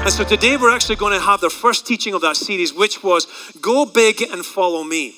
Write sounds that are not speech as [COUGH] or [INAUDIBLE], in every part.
And so today we're actually going to have the first teaching of that series, which was Go Big and Follow Me.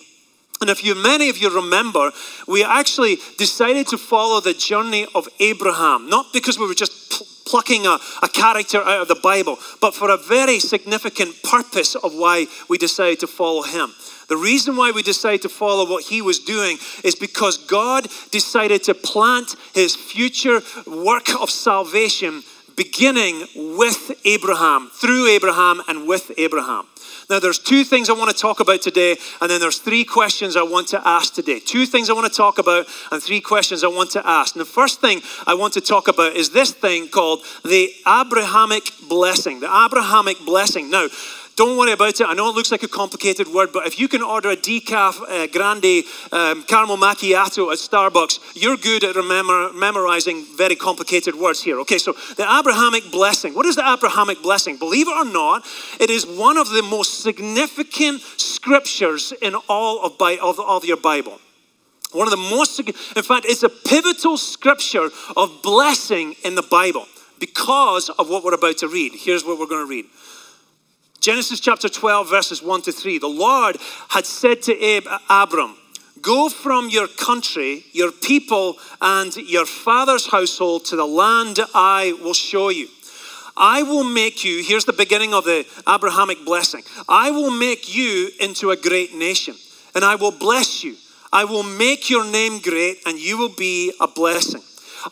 And if you, many of you remember, we actually decided to follow the journey of Abraham, not because we were just pl- plucking a, a character out of the Bible, but for a very significant purpose of why we decided to follow him. The reason why we decided to follow what he was doing is because God decided to plant his future work of salvation beginning with Abraham, through Abraham, and with Abraham. Now, there's two things I want to talk about today, and then there's three questions I want to ask today. Two things I want to talk about, and three questions I want to ask. And the first thing I want to talk about is this thing called the Abrahamic blessing. The Abrahamic blessing. Now, don't worry about it. I know it looks like a complicated word, but if you can order a decaf uh, grande um, caramel macchiato at Starbucks, you're good at remember, memorizing very complicated words here. Okay, so the Abrahamic blessing. What is the Abrahamic blessing? Believe it or not, it is one of the most significant scriptures in all of, of, of your Bible. One of the most, in fact, it's a pivotal scripture of blessing in the Bible because of what we're about to read. Here's what we're going to read. Genesis chapter 12, verses 1 to 3. The Lord had said to Ab- Abram, Go from your country, your people, and your father's household to the land I will show you. I will make you, here's the beginning of the Abrahamic blessing I will make you into a great nation, and I will bless you. I will make your name great, and you will be a blessing.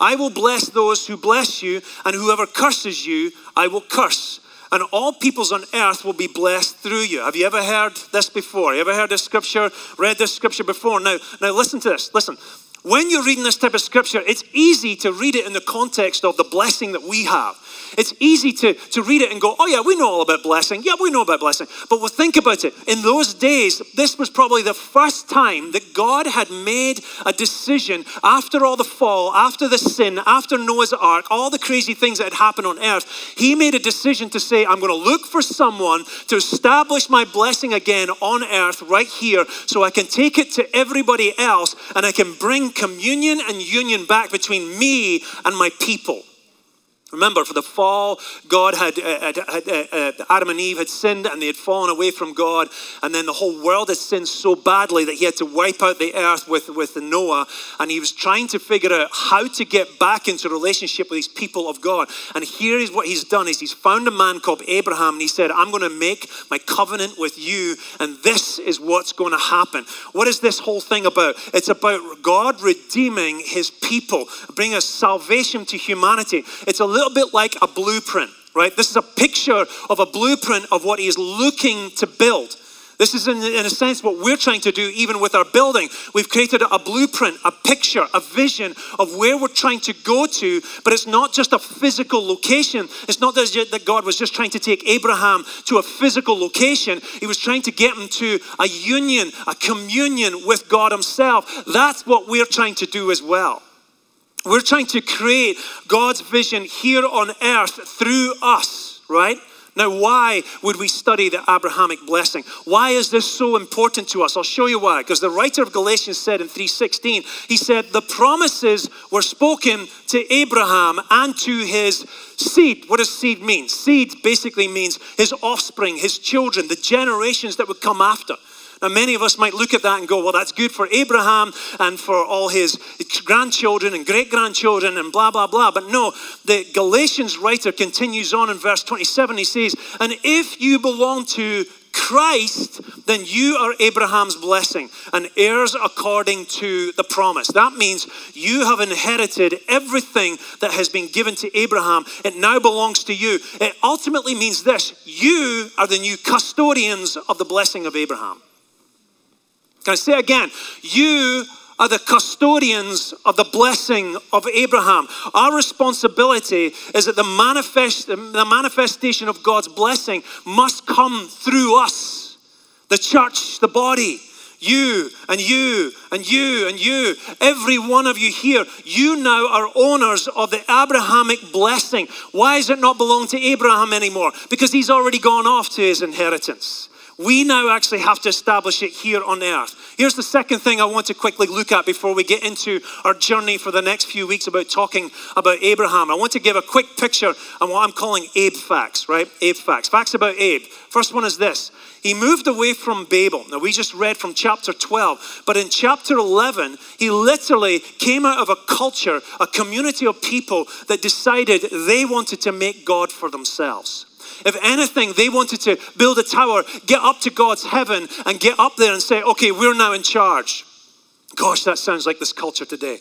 I will bless those who bless you, and whoever curses you, I will curse and all peoples on earth will be blessed through you. Have you ever heard this before? You ever heard this scripture, read this scripture before? Now, now listen to this. Listen. When you're reading this type of scripture, it's easy to read it in the context of the blessing that we have. It's easy to, to read it and go, oh, yeah, we know all about blessing. Yeah, we know about blessing. But we'll think about it. In those days, this was probably the first time that God had made a decision after all the fall, after the sin, after Noah's ark, all the crazy things that had happened on earth. He made a decision to say, I'm going to look for someone to establish my blessing again on earth right here so I can take it to everybody else and I can bring communion and union back between me and my people. Remember, for the fall, God had, uh, had, uh, uh, Adam and Eve had sinned and they had fallen away from God. And then the whole world had sinned so badly that he had to wipe out the earth with, with Noah. And he was trying to figure out how to get back into relationship with these people of God. And here is what he's done is he's found a man called Abraham and he said, I'm going to make my covenant with you and this is what's going to happen. What is this whole thing about? It's about God redeeming his people, bringing a salvation to humanity. It's a little bit like a blueprint, right? This is a picture of a blueprint of what he's looking to build. This is, in, in, a sense, what we're trying to do even with our building. We've created a blueprint, a picture, a vision of where we're trying to go to, but it's not just a physical location. It's not that God was just trying to take Abraham to a physical location, He was trying to get him to a union, a communion with God Himself. That's what we're trying to do as well. We're trying to create God's vision here on earth through us, right? Now, why would we study the Abrahamic blessing? Why is this so important to us? I'll show you why. Because the writer of Galatians said in 3:16, he said, "The promises were spoken to Abraham and to his seed." What does seed mean? Seed basically means his offspring, his children, the generations that would come after. Now, many of us might look at that and go, well, that's good for Abraham and for all his grandchildren and great grandchildren and blah, blah, blah. But no, the Galatians writer continues on in verse 27. He says, And if you belong to Christ, then you are Abraham's blessing and heirs according to the promise. That means you have inherited everything that has been given to Abraham. It now belongs to you. It ultimately means this you are the new custodians of the blessing of Abraham. Can I say again? You are the custodians of the blessing of Abraham. Our responsibility is that the, manifest, the manifestation of God's blessing must come through us, the church, the body. You and you and you and you, every one of you here, you now are owners of the Abrahamic blessing. Why does it not belong to Abraham anymore? Because he's already gone off to his inheritance. We now actually have to establish it here on earth. Here's the second thing I want to quickly look at before we get into our journey for the next few weeks about talking about Abraham. I want to give a quick picture on what I'm calling Abe facts, right? Abe facts. Facts about Abe. First one is this he moved away from Babel. Now, we just read from chapter 12, but in chapter 11, he literally came out of a culture, a community of people that decided they wanted to make God for themselves. If anything, they wanted to build a tower, get up to God's heaven, and get up there and say, okay, we're now in charge. Gosh, that sounds like this culture today.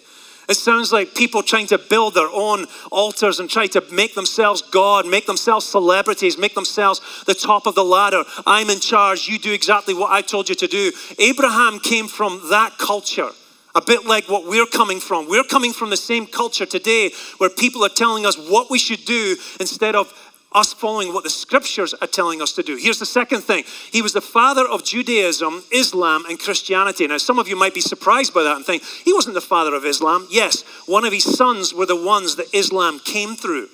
It sounds like people trying to build their own altars and try to make themselves God, make themselves celebrities, make themselves the top of the ladder. I'm in charge. You do exactly what I told you to do. Abraham came from that culture. A bit like what we're coming from. We're coming from the same culture today where people are telling us what we should do instead of us following what the scriptures are telling us to do. Here's the second thing He was the father of Judaism, Islam, and Christianity. Now, some of you might be surprised by that and think, He wasn't the father of Islam. Yes, one of his sons were the ones that Islam came through.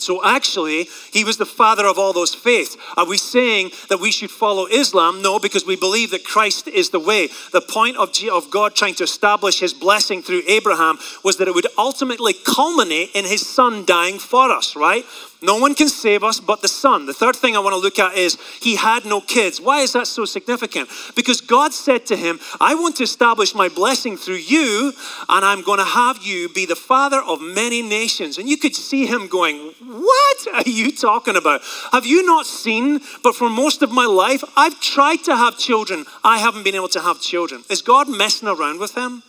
So actually, he was the father of all those faiths. Are we saying that we should follow Islam? No, because we believe that Christ is the way. The point of, of God trying to establish his blessing through Abraham was that it would ultimately culminate in his son dying for us, right? No one can save us but the Son. The third thing I want to look at is he had no kids. Why is that so significant? Because God said to him, I want to establish my blessing through you, and I'm going to have you be the father of many nations. And you could see him going, What are you talking about? Have you not seen? But for most of my life, I've tried to have children. I haven't been able to have children. Is God messing around with him?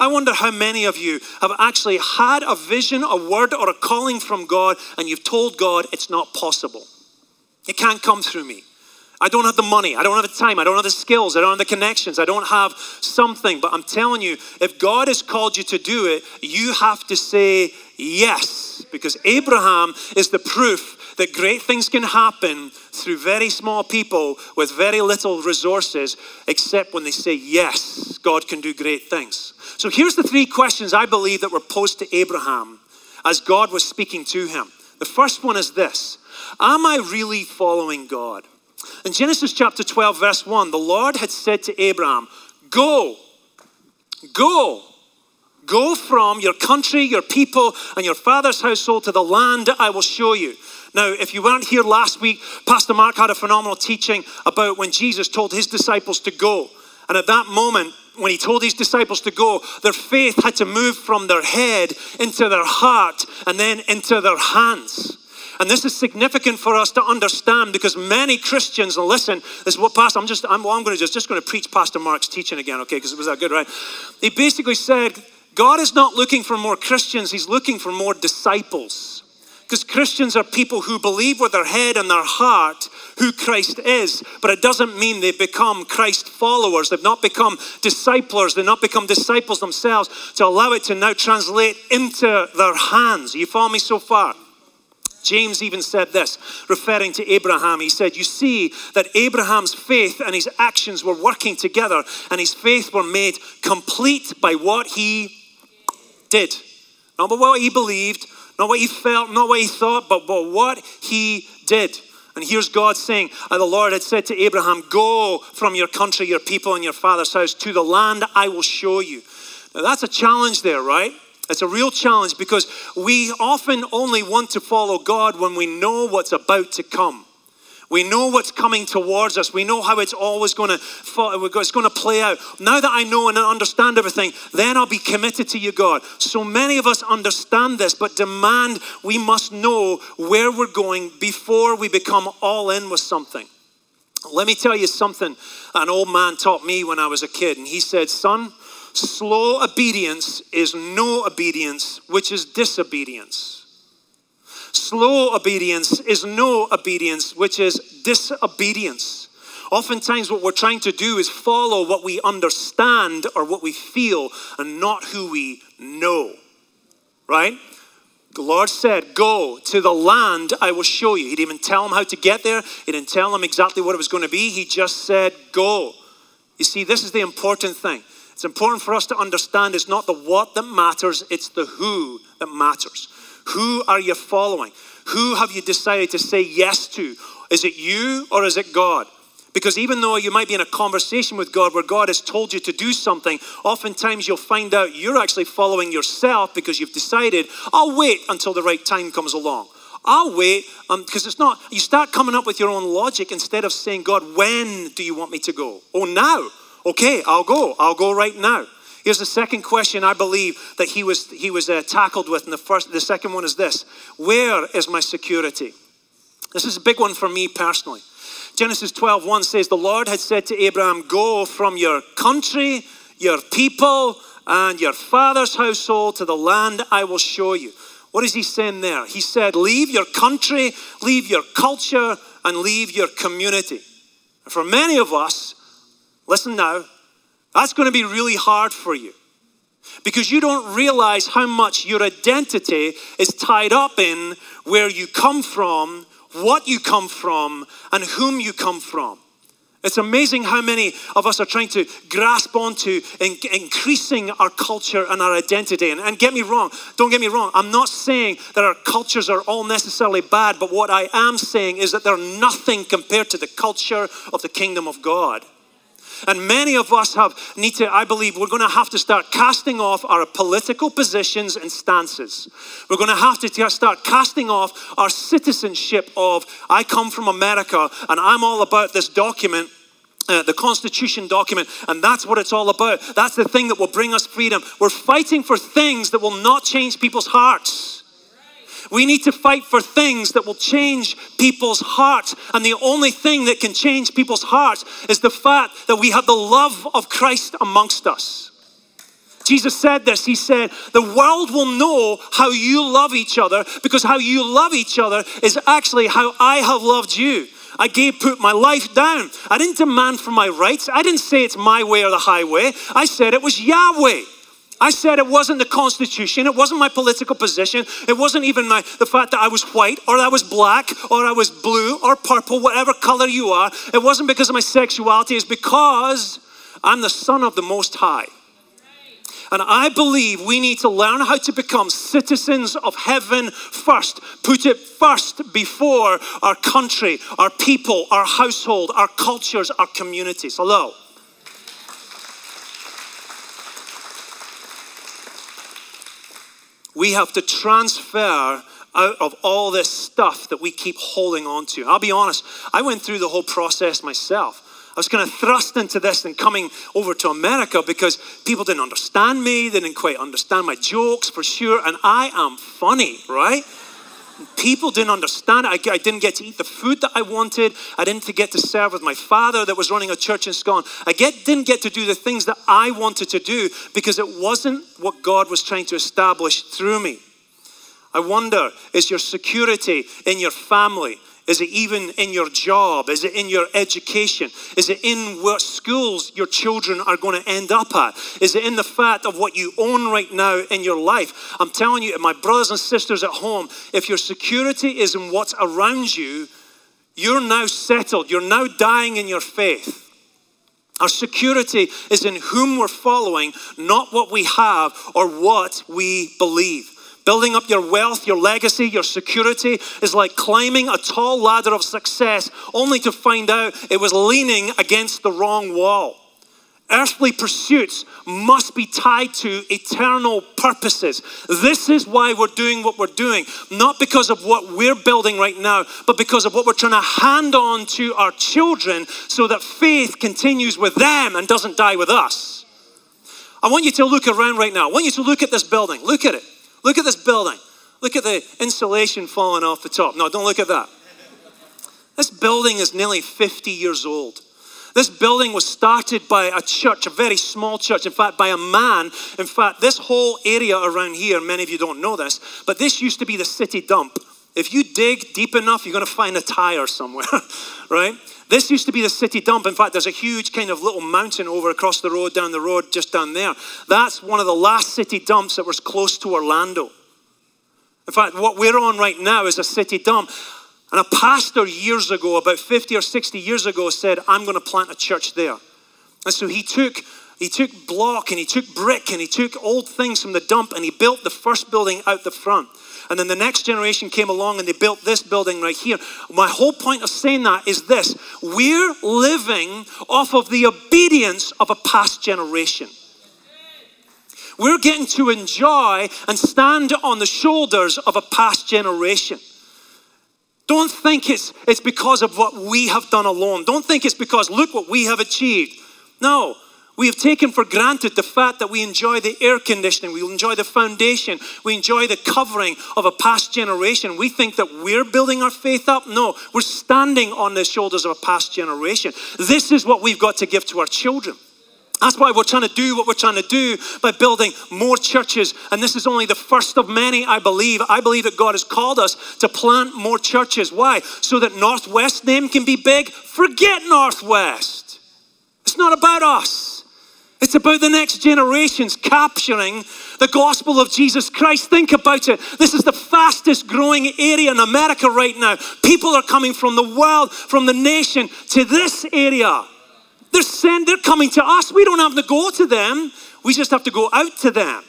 I wonder how many of you have actually had a vision, a word, or a calling from God, and you've told God it's not possible. It can't come through me. I don't have the money. I don't have the time. I don't have the skills. I don't have the connections. I don't have something. But I'm telling you, if God has called you to do it, you have to say yes. Because Abraham is the proof that great things can happen through very small people with very little resources, except when they say yes, God can do great things. So here's the three questions I believe that were posed to Abraham as God was speaking to him. The first one is this Am I really following God? In Genesis chapter 12, verse 1, the Lord had said to Abraham, Go, go, go from your country, your people, and your father's household to the land I will show you. Now, if you weren't here last week, Pastor Mark had a phenomenal teaching about when Jesus told his disciples to go. And at that moment, when he told his disciples to go, their faith had to move from their head into their heart and then into their hands. And this is significant for us to understand because many Christians, and listen, this is what Pastor, I'm just, I'm, I'm going to just, just going to preach Pastor Mark's teaching again, okay, because it was that good, right? He basically said, God is not looking for more Christians, He's looking for more disciples. Because Christians are people who believe with their head and their heart who Christ is, but it doesn't mean they become Christ followers. They've not become disciples. They've not become disciples themselves to allow it to now translate into their hands. You follow me so far? James even said this, referring to Abraham. He said, You see that Abraham's faith and his actions were working together, and his faith were made complete by what he did. Not what he believed, not what he felt, not what he thought, but, but what he did. And here's God saying, The Lord had said to Abraham, Go from your country, your people, and your father's house to the land I will show you. Now, that's a challenge there, right? It's a real challenge because we often only want to follow God when we know what's about to come. We know what's coming towards us. We know how it's always going to it's going to play out. Now that I know and understand everything, then I'll be committed to you, God. So many of us understand this, but demand we must know where we're going before we become all in with something. Let me tell you something an old man taught me when I was a kid, and he said, Son, slow obedience is no obedience, which is disobedience. Slow obedience is no obedience, which is disobedience. Oftentimes, what we're trying to do is follow what we understand or what we feel and not who we know. Right? The Lord said, Go to the land I will show you. He didn't even tell him how to get there, He didn't tell him exactly what it was going to be. He just said, Go. You see, this is the important thing. It's important for us to understand it's not the what that matters, it's the who that matters. Who are you following? Who have you decided to say yes to? Is it you or is it God? Because even though you might be in a conversation with God where God has told you to do something, oftentimes you'll find out you're actually following yourself because you've decided, I'll wait until the right time comes along. I'll wait because um, it's not, you start coming up with your own logic instead of saying, God, when do you want me to go? Oh, now. Okay, I'll go. I'll go right now. Here's the second question I believe that he was, he was uh, tackled with. And the, first, the second one is this Where is my security? This is a big one for me personally. Genesis 12 1 says, The Lord had said to Abraham, Go from your country, your people, and your father's household to the land I will show you. What is he saying there? He said, Leave your country, leave your culture, and leave your community. For many of us, listen now, that's going to be really hard for you because you don't realize how much your identity is tied up in where you come from, what you come from, and whom you come from. It's amazing how many of us are trying to grasp onto in, increasing our culture and our identity. And, and get me wrong, don't get me wrong. I'm not saying that our cultures are all necessarily bad, but what I am saying is that they're nothing compared to the culture of the kingdom of God. And many of us have need to, I believe, we're going to have to start casting off our political positions and stances. We're going to have to start casting off our citizenship of, I come from America and I'm all about this document. Uh, the Constitution document, and that's what it's all about. That's the thing that will bring us freedom. We're fighting for things that will not change people's hearts. We need to fight for things that will change people's hearts. And the only thing that can change people's hearts is the fact that we have the love of Christ amongst us. Jesus said this. He said, The world will know how you love each other because how you love each other is actually how I have loved you. I gave put my life down. I didn't demand for my rights. I didn't say it's my way or the highway. I said it was Yahweh. I said it wasn't the Constitution, it wasn't my political position, it wasn't even my, the fact that I was white or I was black or I was blue or purple, whatever color you are. It wasn't because of my sexuality, it's because I'm the Son of the Most High. And I believe we need to learn how to become citizens of heaven first. Put it first before our country, our people, our household, our cultures, our communities. Hello. We have to transfer out of all this stuff that we keep holding on to. I'll be honest, I went through the whole process myself. I was kind of thrust into this and coming over to America because people didn't understand me, they didn't quite understand my jokes for sure, and I am funny, right? People didn't understand. I, I didn't get to eat the food that I wanted. I didn't get to serve with my father that was running a church in Scotland. I get, didn't get to do the things that I wanted to do because it wasn't what God was trying to establish through me. I wonder is your security in your family? Is it even in your job? Is it in your education? Is it in what schools your children are going to end up at? Is it in the fact of what you own right now in your life? I'm telling you, my brothers and sisters at home, if your security is in what's around you, you're now settled. You're now dying in your faith. Our security is in whom we're following, not what we have or what we believe. Building up your wealth, your legacy, your security is like climbing a tall ladder of success only to find out it was leaning against the wrong wall. Earthly pursuits must be tied to eternal purposes. This is why we're doing what we're doing, not because of what we're building right now, but because of what we're trying to hand on to our children so that faith continues with them and doesn't die with us. I want you to look around right now. I want you to look at this building. Look at it. Look at this building. Look at the insulation falling off the top. No, don't look at that. This building is nearly 50 years old. This building was started by a church, a very small church, in fact, by a man. In fact, this whole area around here, many of you don't know this, but this used to be the city dump. If you dig deep enough, you're going to find a tire somewhere, [LAUGHS] right? This used to be the city dump. In fact, there's a huge kind of little mountain over across the road, down the road, just down there. That's one of the last city dumps that was close to Orlando. In fact, what we're on right now is a city dump. And a pastor years ago, about 50 or 60 years ago, said, I'm going to plant a church there. And so he took He took block and he took brick and he took old things from the dump and he built the first building out the front. And then the next generation came along and they built this building right here. My whole point of saying that is this we're living off of the obedience of a past generation. We're getting to enjoy and stand on the shoulders of a past generation. Don't think it's, it's because of what we have done alone. Don't think it's because, look what we have achieved. No, we have taken for granted the fact that we enjoy the air conditioning, we enjoy the foundation, we enjoy the covering of a past generation. We think that we're building our faith up. No, we're standing on the shoulders of a past generation. This is what we've got to give to our children. That's why we're trying to do what we're trying to do by building more churches. And this is only the first of many, I believe. I believe that God has called us to plant more churches. Why? So that Northwest name can be big. Forget Northwest. It's not about us. It's about the next generations capturing the gospel of Jesus Christ. Think about it. This is the fastest growing area in America right now. People are coming from the world, from the nation to this area. They're sent, they're coming to us. We don't have to go to them. We just have to go out to them.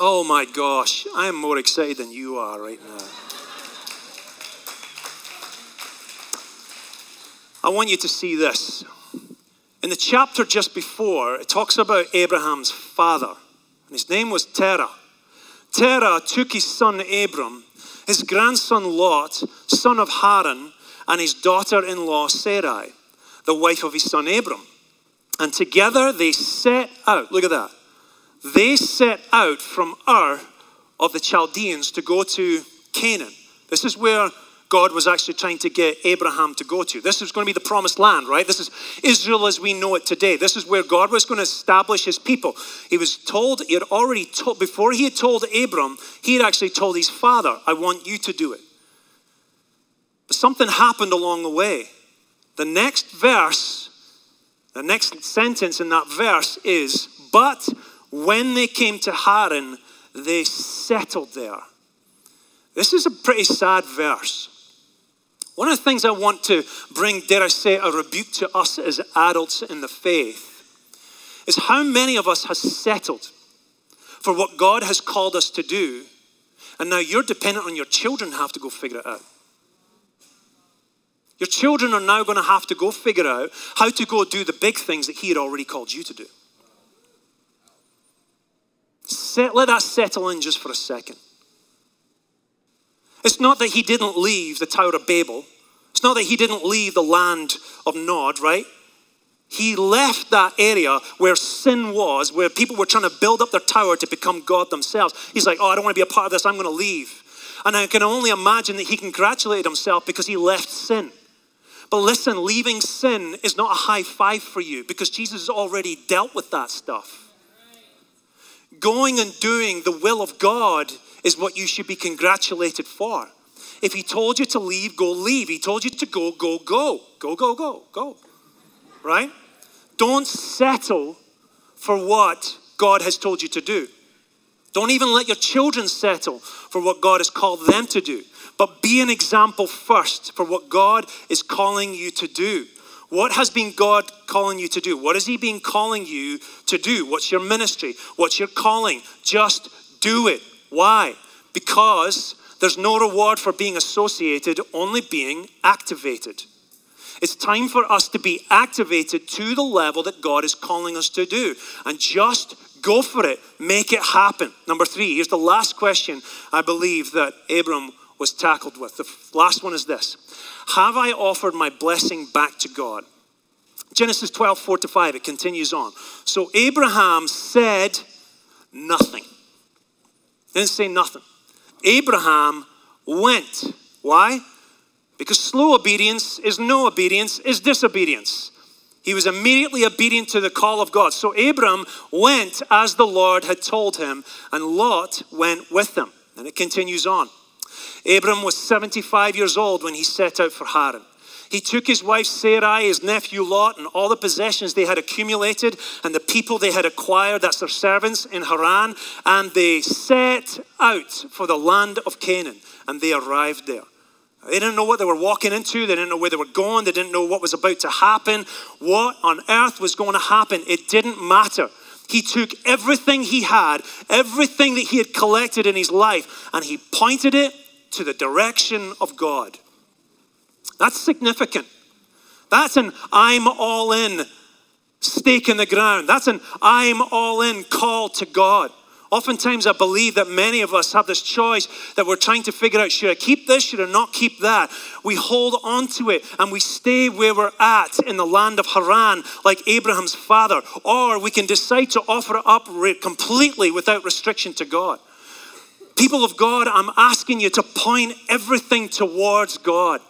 Oh my gosh, I am more excited than you are right now. I want you to see this. In the chapter just before, it talks about Abraham's father, and his name was Terah. Terah took his son Abram, his grandson Lot, son of Haran, and his daughter in law Sarai the wife of his son Abram. And together they set out, look at that. They set out from Ur of the Chaldeans to go to Canaan. This is where God was actually trying to get Abraham to go to. This is going to be the promised land, right? This is Israel as we know it today. This is where God was going to establish his people. He was told, he had already told, before he had told Abram, he had actually told his father, I want you to do it. But something happened along the way. The next verse, the next sentence in that verse is, But when they came to Haran, they settled there. This is a pretty sad verse. One of the things I want to bring, dare I say, a rebuke to us as adults in the faith is how many of us has settled for what God has called us to do, and now you're dependent on your children have to go figure it out. Your children are now going to have to go figure out how to go do the big things that He had already called you to do. Set, let that settle in just for a second. It's not that He didn't leave the Tower of Babel, it's not that He didn't leave the land of Nod, right? He left that area where sin was, where people were trying to build up their tower to become God themselves. He's like, Oh, I don't want to be a part of this, I'm going to leave. And I can only imagine that he congratulated himself because he left sin. But listen, leaving sin is not a high five for you because Jesus has already dealt with that stuff. Going and doing the will of God is what you should be congratulated for. If he told you to leave, go leave. He told you to go, go, go. Go, go, go, go. Right? Don't settle for what God has told you to do. Don't even let your children settle for what God has called them to do. But be an example first for what God is calling you to do. What has been God calling you to do? What has He been calling you to do? What's your ministry? What's your calling? Just do it. Why? Because there's no reward for being associated, only being activated. It's time for us to be activated to the level that God is calling us to do. And just go for it, make it happen. Number three, here's the last question I believe that Abram was tackled with. The last one is this Have I offered my blessing back to God? Genesis 12, 4 to 5, it continues on. So Abraham said nothing. Didn't say nothing. Abraham went. Why? Because slow obedience is no obedience, is disobedience. He was immediately obedient to the call of God. So Abram went as the Lord had told him, and Lot went with him. And it continues on. Abram was 75 years old when he set out for Haran. He took his wife Sarai, his nephew Lot, and all the possessions they had accumulated and the people they had acquired, that's their servants in Haran, and they set out for the land of Canaan and they arrived there. They didn't know what they were walking into. They didn't know where they were going. They didn't know what was about to happen. What on earth was going to happen? It didn't matter. He took everything he had, everything that he had collected in his life, and he pointed it to the direction of God. That's significant. That's an I'm all in stake in the ground. That's an I'm all in call to God. Oftentimes, I believe that many of us have this choice that we're trying to figure out should I keep this, should I not keep that? We hold on to it and we stay where we're at in the land of Haran, like Abraham's father, or we can decide to offer up completely without restriction to God. People of God, I'm asking you to point everything towards God.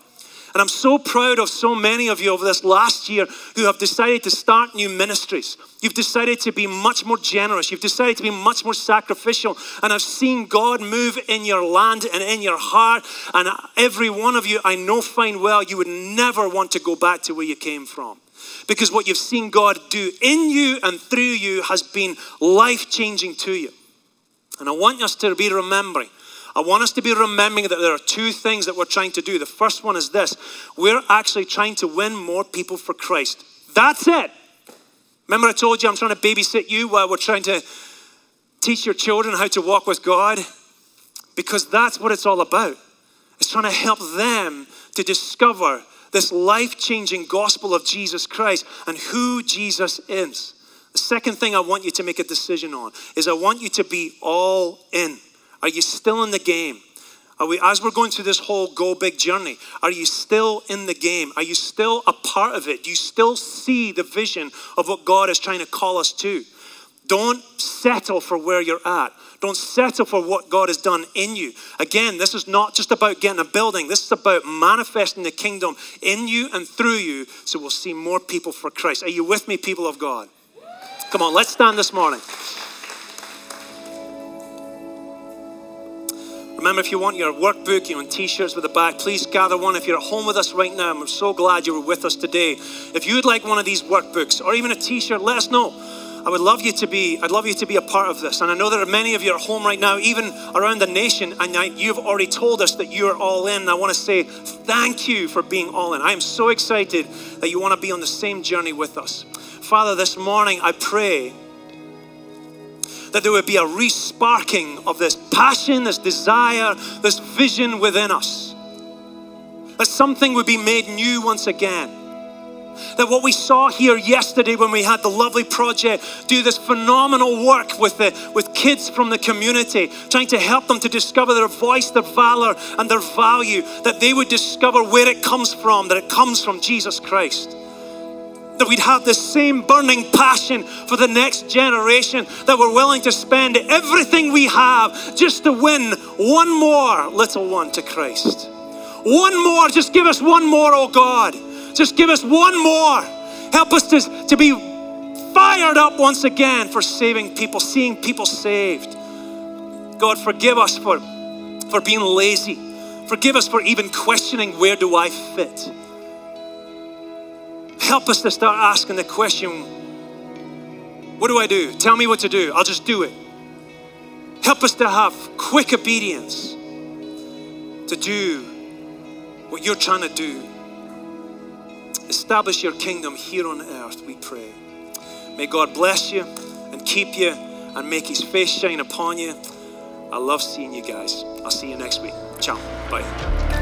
And I'm so proud of so many of you over this last year who have decided to start new ministries. You've decided to be much more generous. You've decided to be much more sacrificial. And I've seen God move in your land and in your heart. And every one of you, I know fine well, you would never want to go back to where you came from. Because what you've seen God do in you and through you has been life changing to you. And I want us to be remembering I want us to be remembering that there are two things that we're trying to do. The first one is this we're actually trying to win more people for Christ. That's it. Remember, I told you I'm trying to babysit you while we're trying to teach your children how to walk with God? Because that's what it's all about. It's trying to help them to discover this life changing gospel of Jesus Christ and who Jesus is. The second thing I want you to make a decision on is I want you to be all in. Are you still in the game? Are we, as we're going through this whole go big journey, are you still in the game? Are you still a part of it? Do you still see the vision of what God is trying to call us to? Don't settle for where you're at. Don't settle for what God has done in you. Again, this is not just about getting a building, this is about manifesting the kingdom in you and through you so we'll see more people for Christ. Are you with me, people of God? Come on, let's stand this morning. Remember, if you want your workbook, you want t shirts with a back, please gather one. If you're at home with us right now, I'm so glad you were with us today. If you would like one of these workbooks or even a t shirt, let us know. I would love you to be, I'd love you to be a part of this. And I know there are many of you at home right now, even around the nation, and you've already told us that you're all in. And I want to say thank you for being all in. I am so excited that you want to be on the same journey with us. Father, this morning I pray that there would be a resparking of this passion, this desire, this vision within us. That something would be made new once again. That what we saw here yesterday when we had the lovely project do this phenomenal work with, the, with kids from the community, trying to help them to discover their voice, their valor, and their value, that they would discover where it comes from, that it comes from Jesus Christ that we'd have the same burning passion for the next generation, that we're willing to spend everything we have just to win one more little one to Christ. One more, just give us one more, oh God. Just give us one more. Help us to, to be fired up once again for saving people, seeing people saved. God, forgive us for, for being lazy. Forgive us for even questioning where do I fit. Help us to start asking the question what do I do? Tell me what to do. I'll just do it. Help us to have quick obedience to do what you're trying to do. Establish your kingdom here on earth, we pray. May God bless you and keep you and make his face shine upon you. I love seeing you guys. I'll see you next week. Ciao. Bye.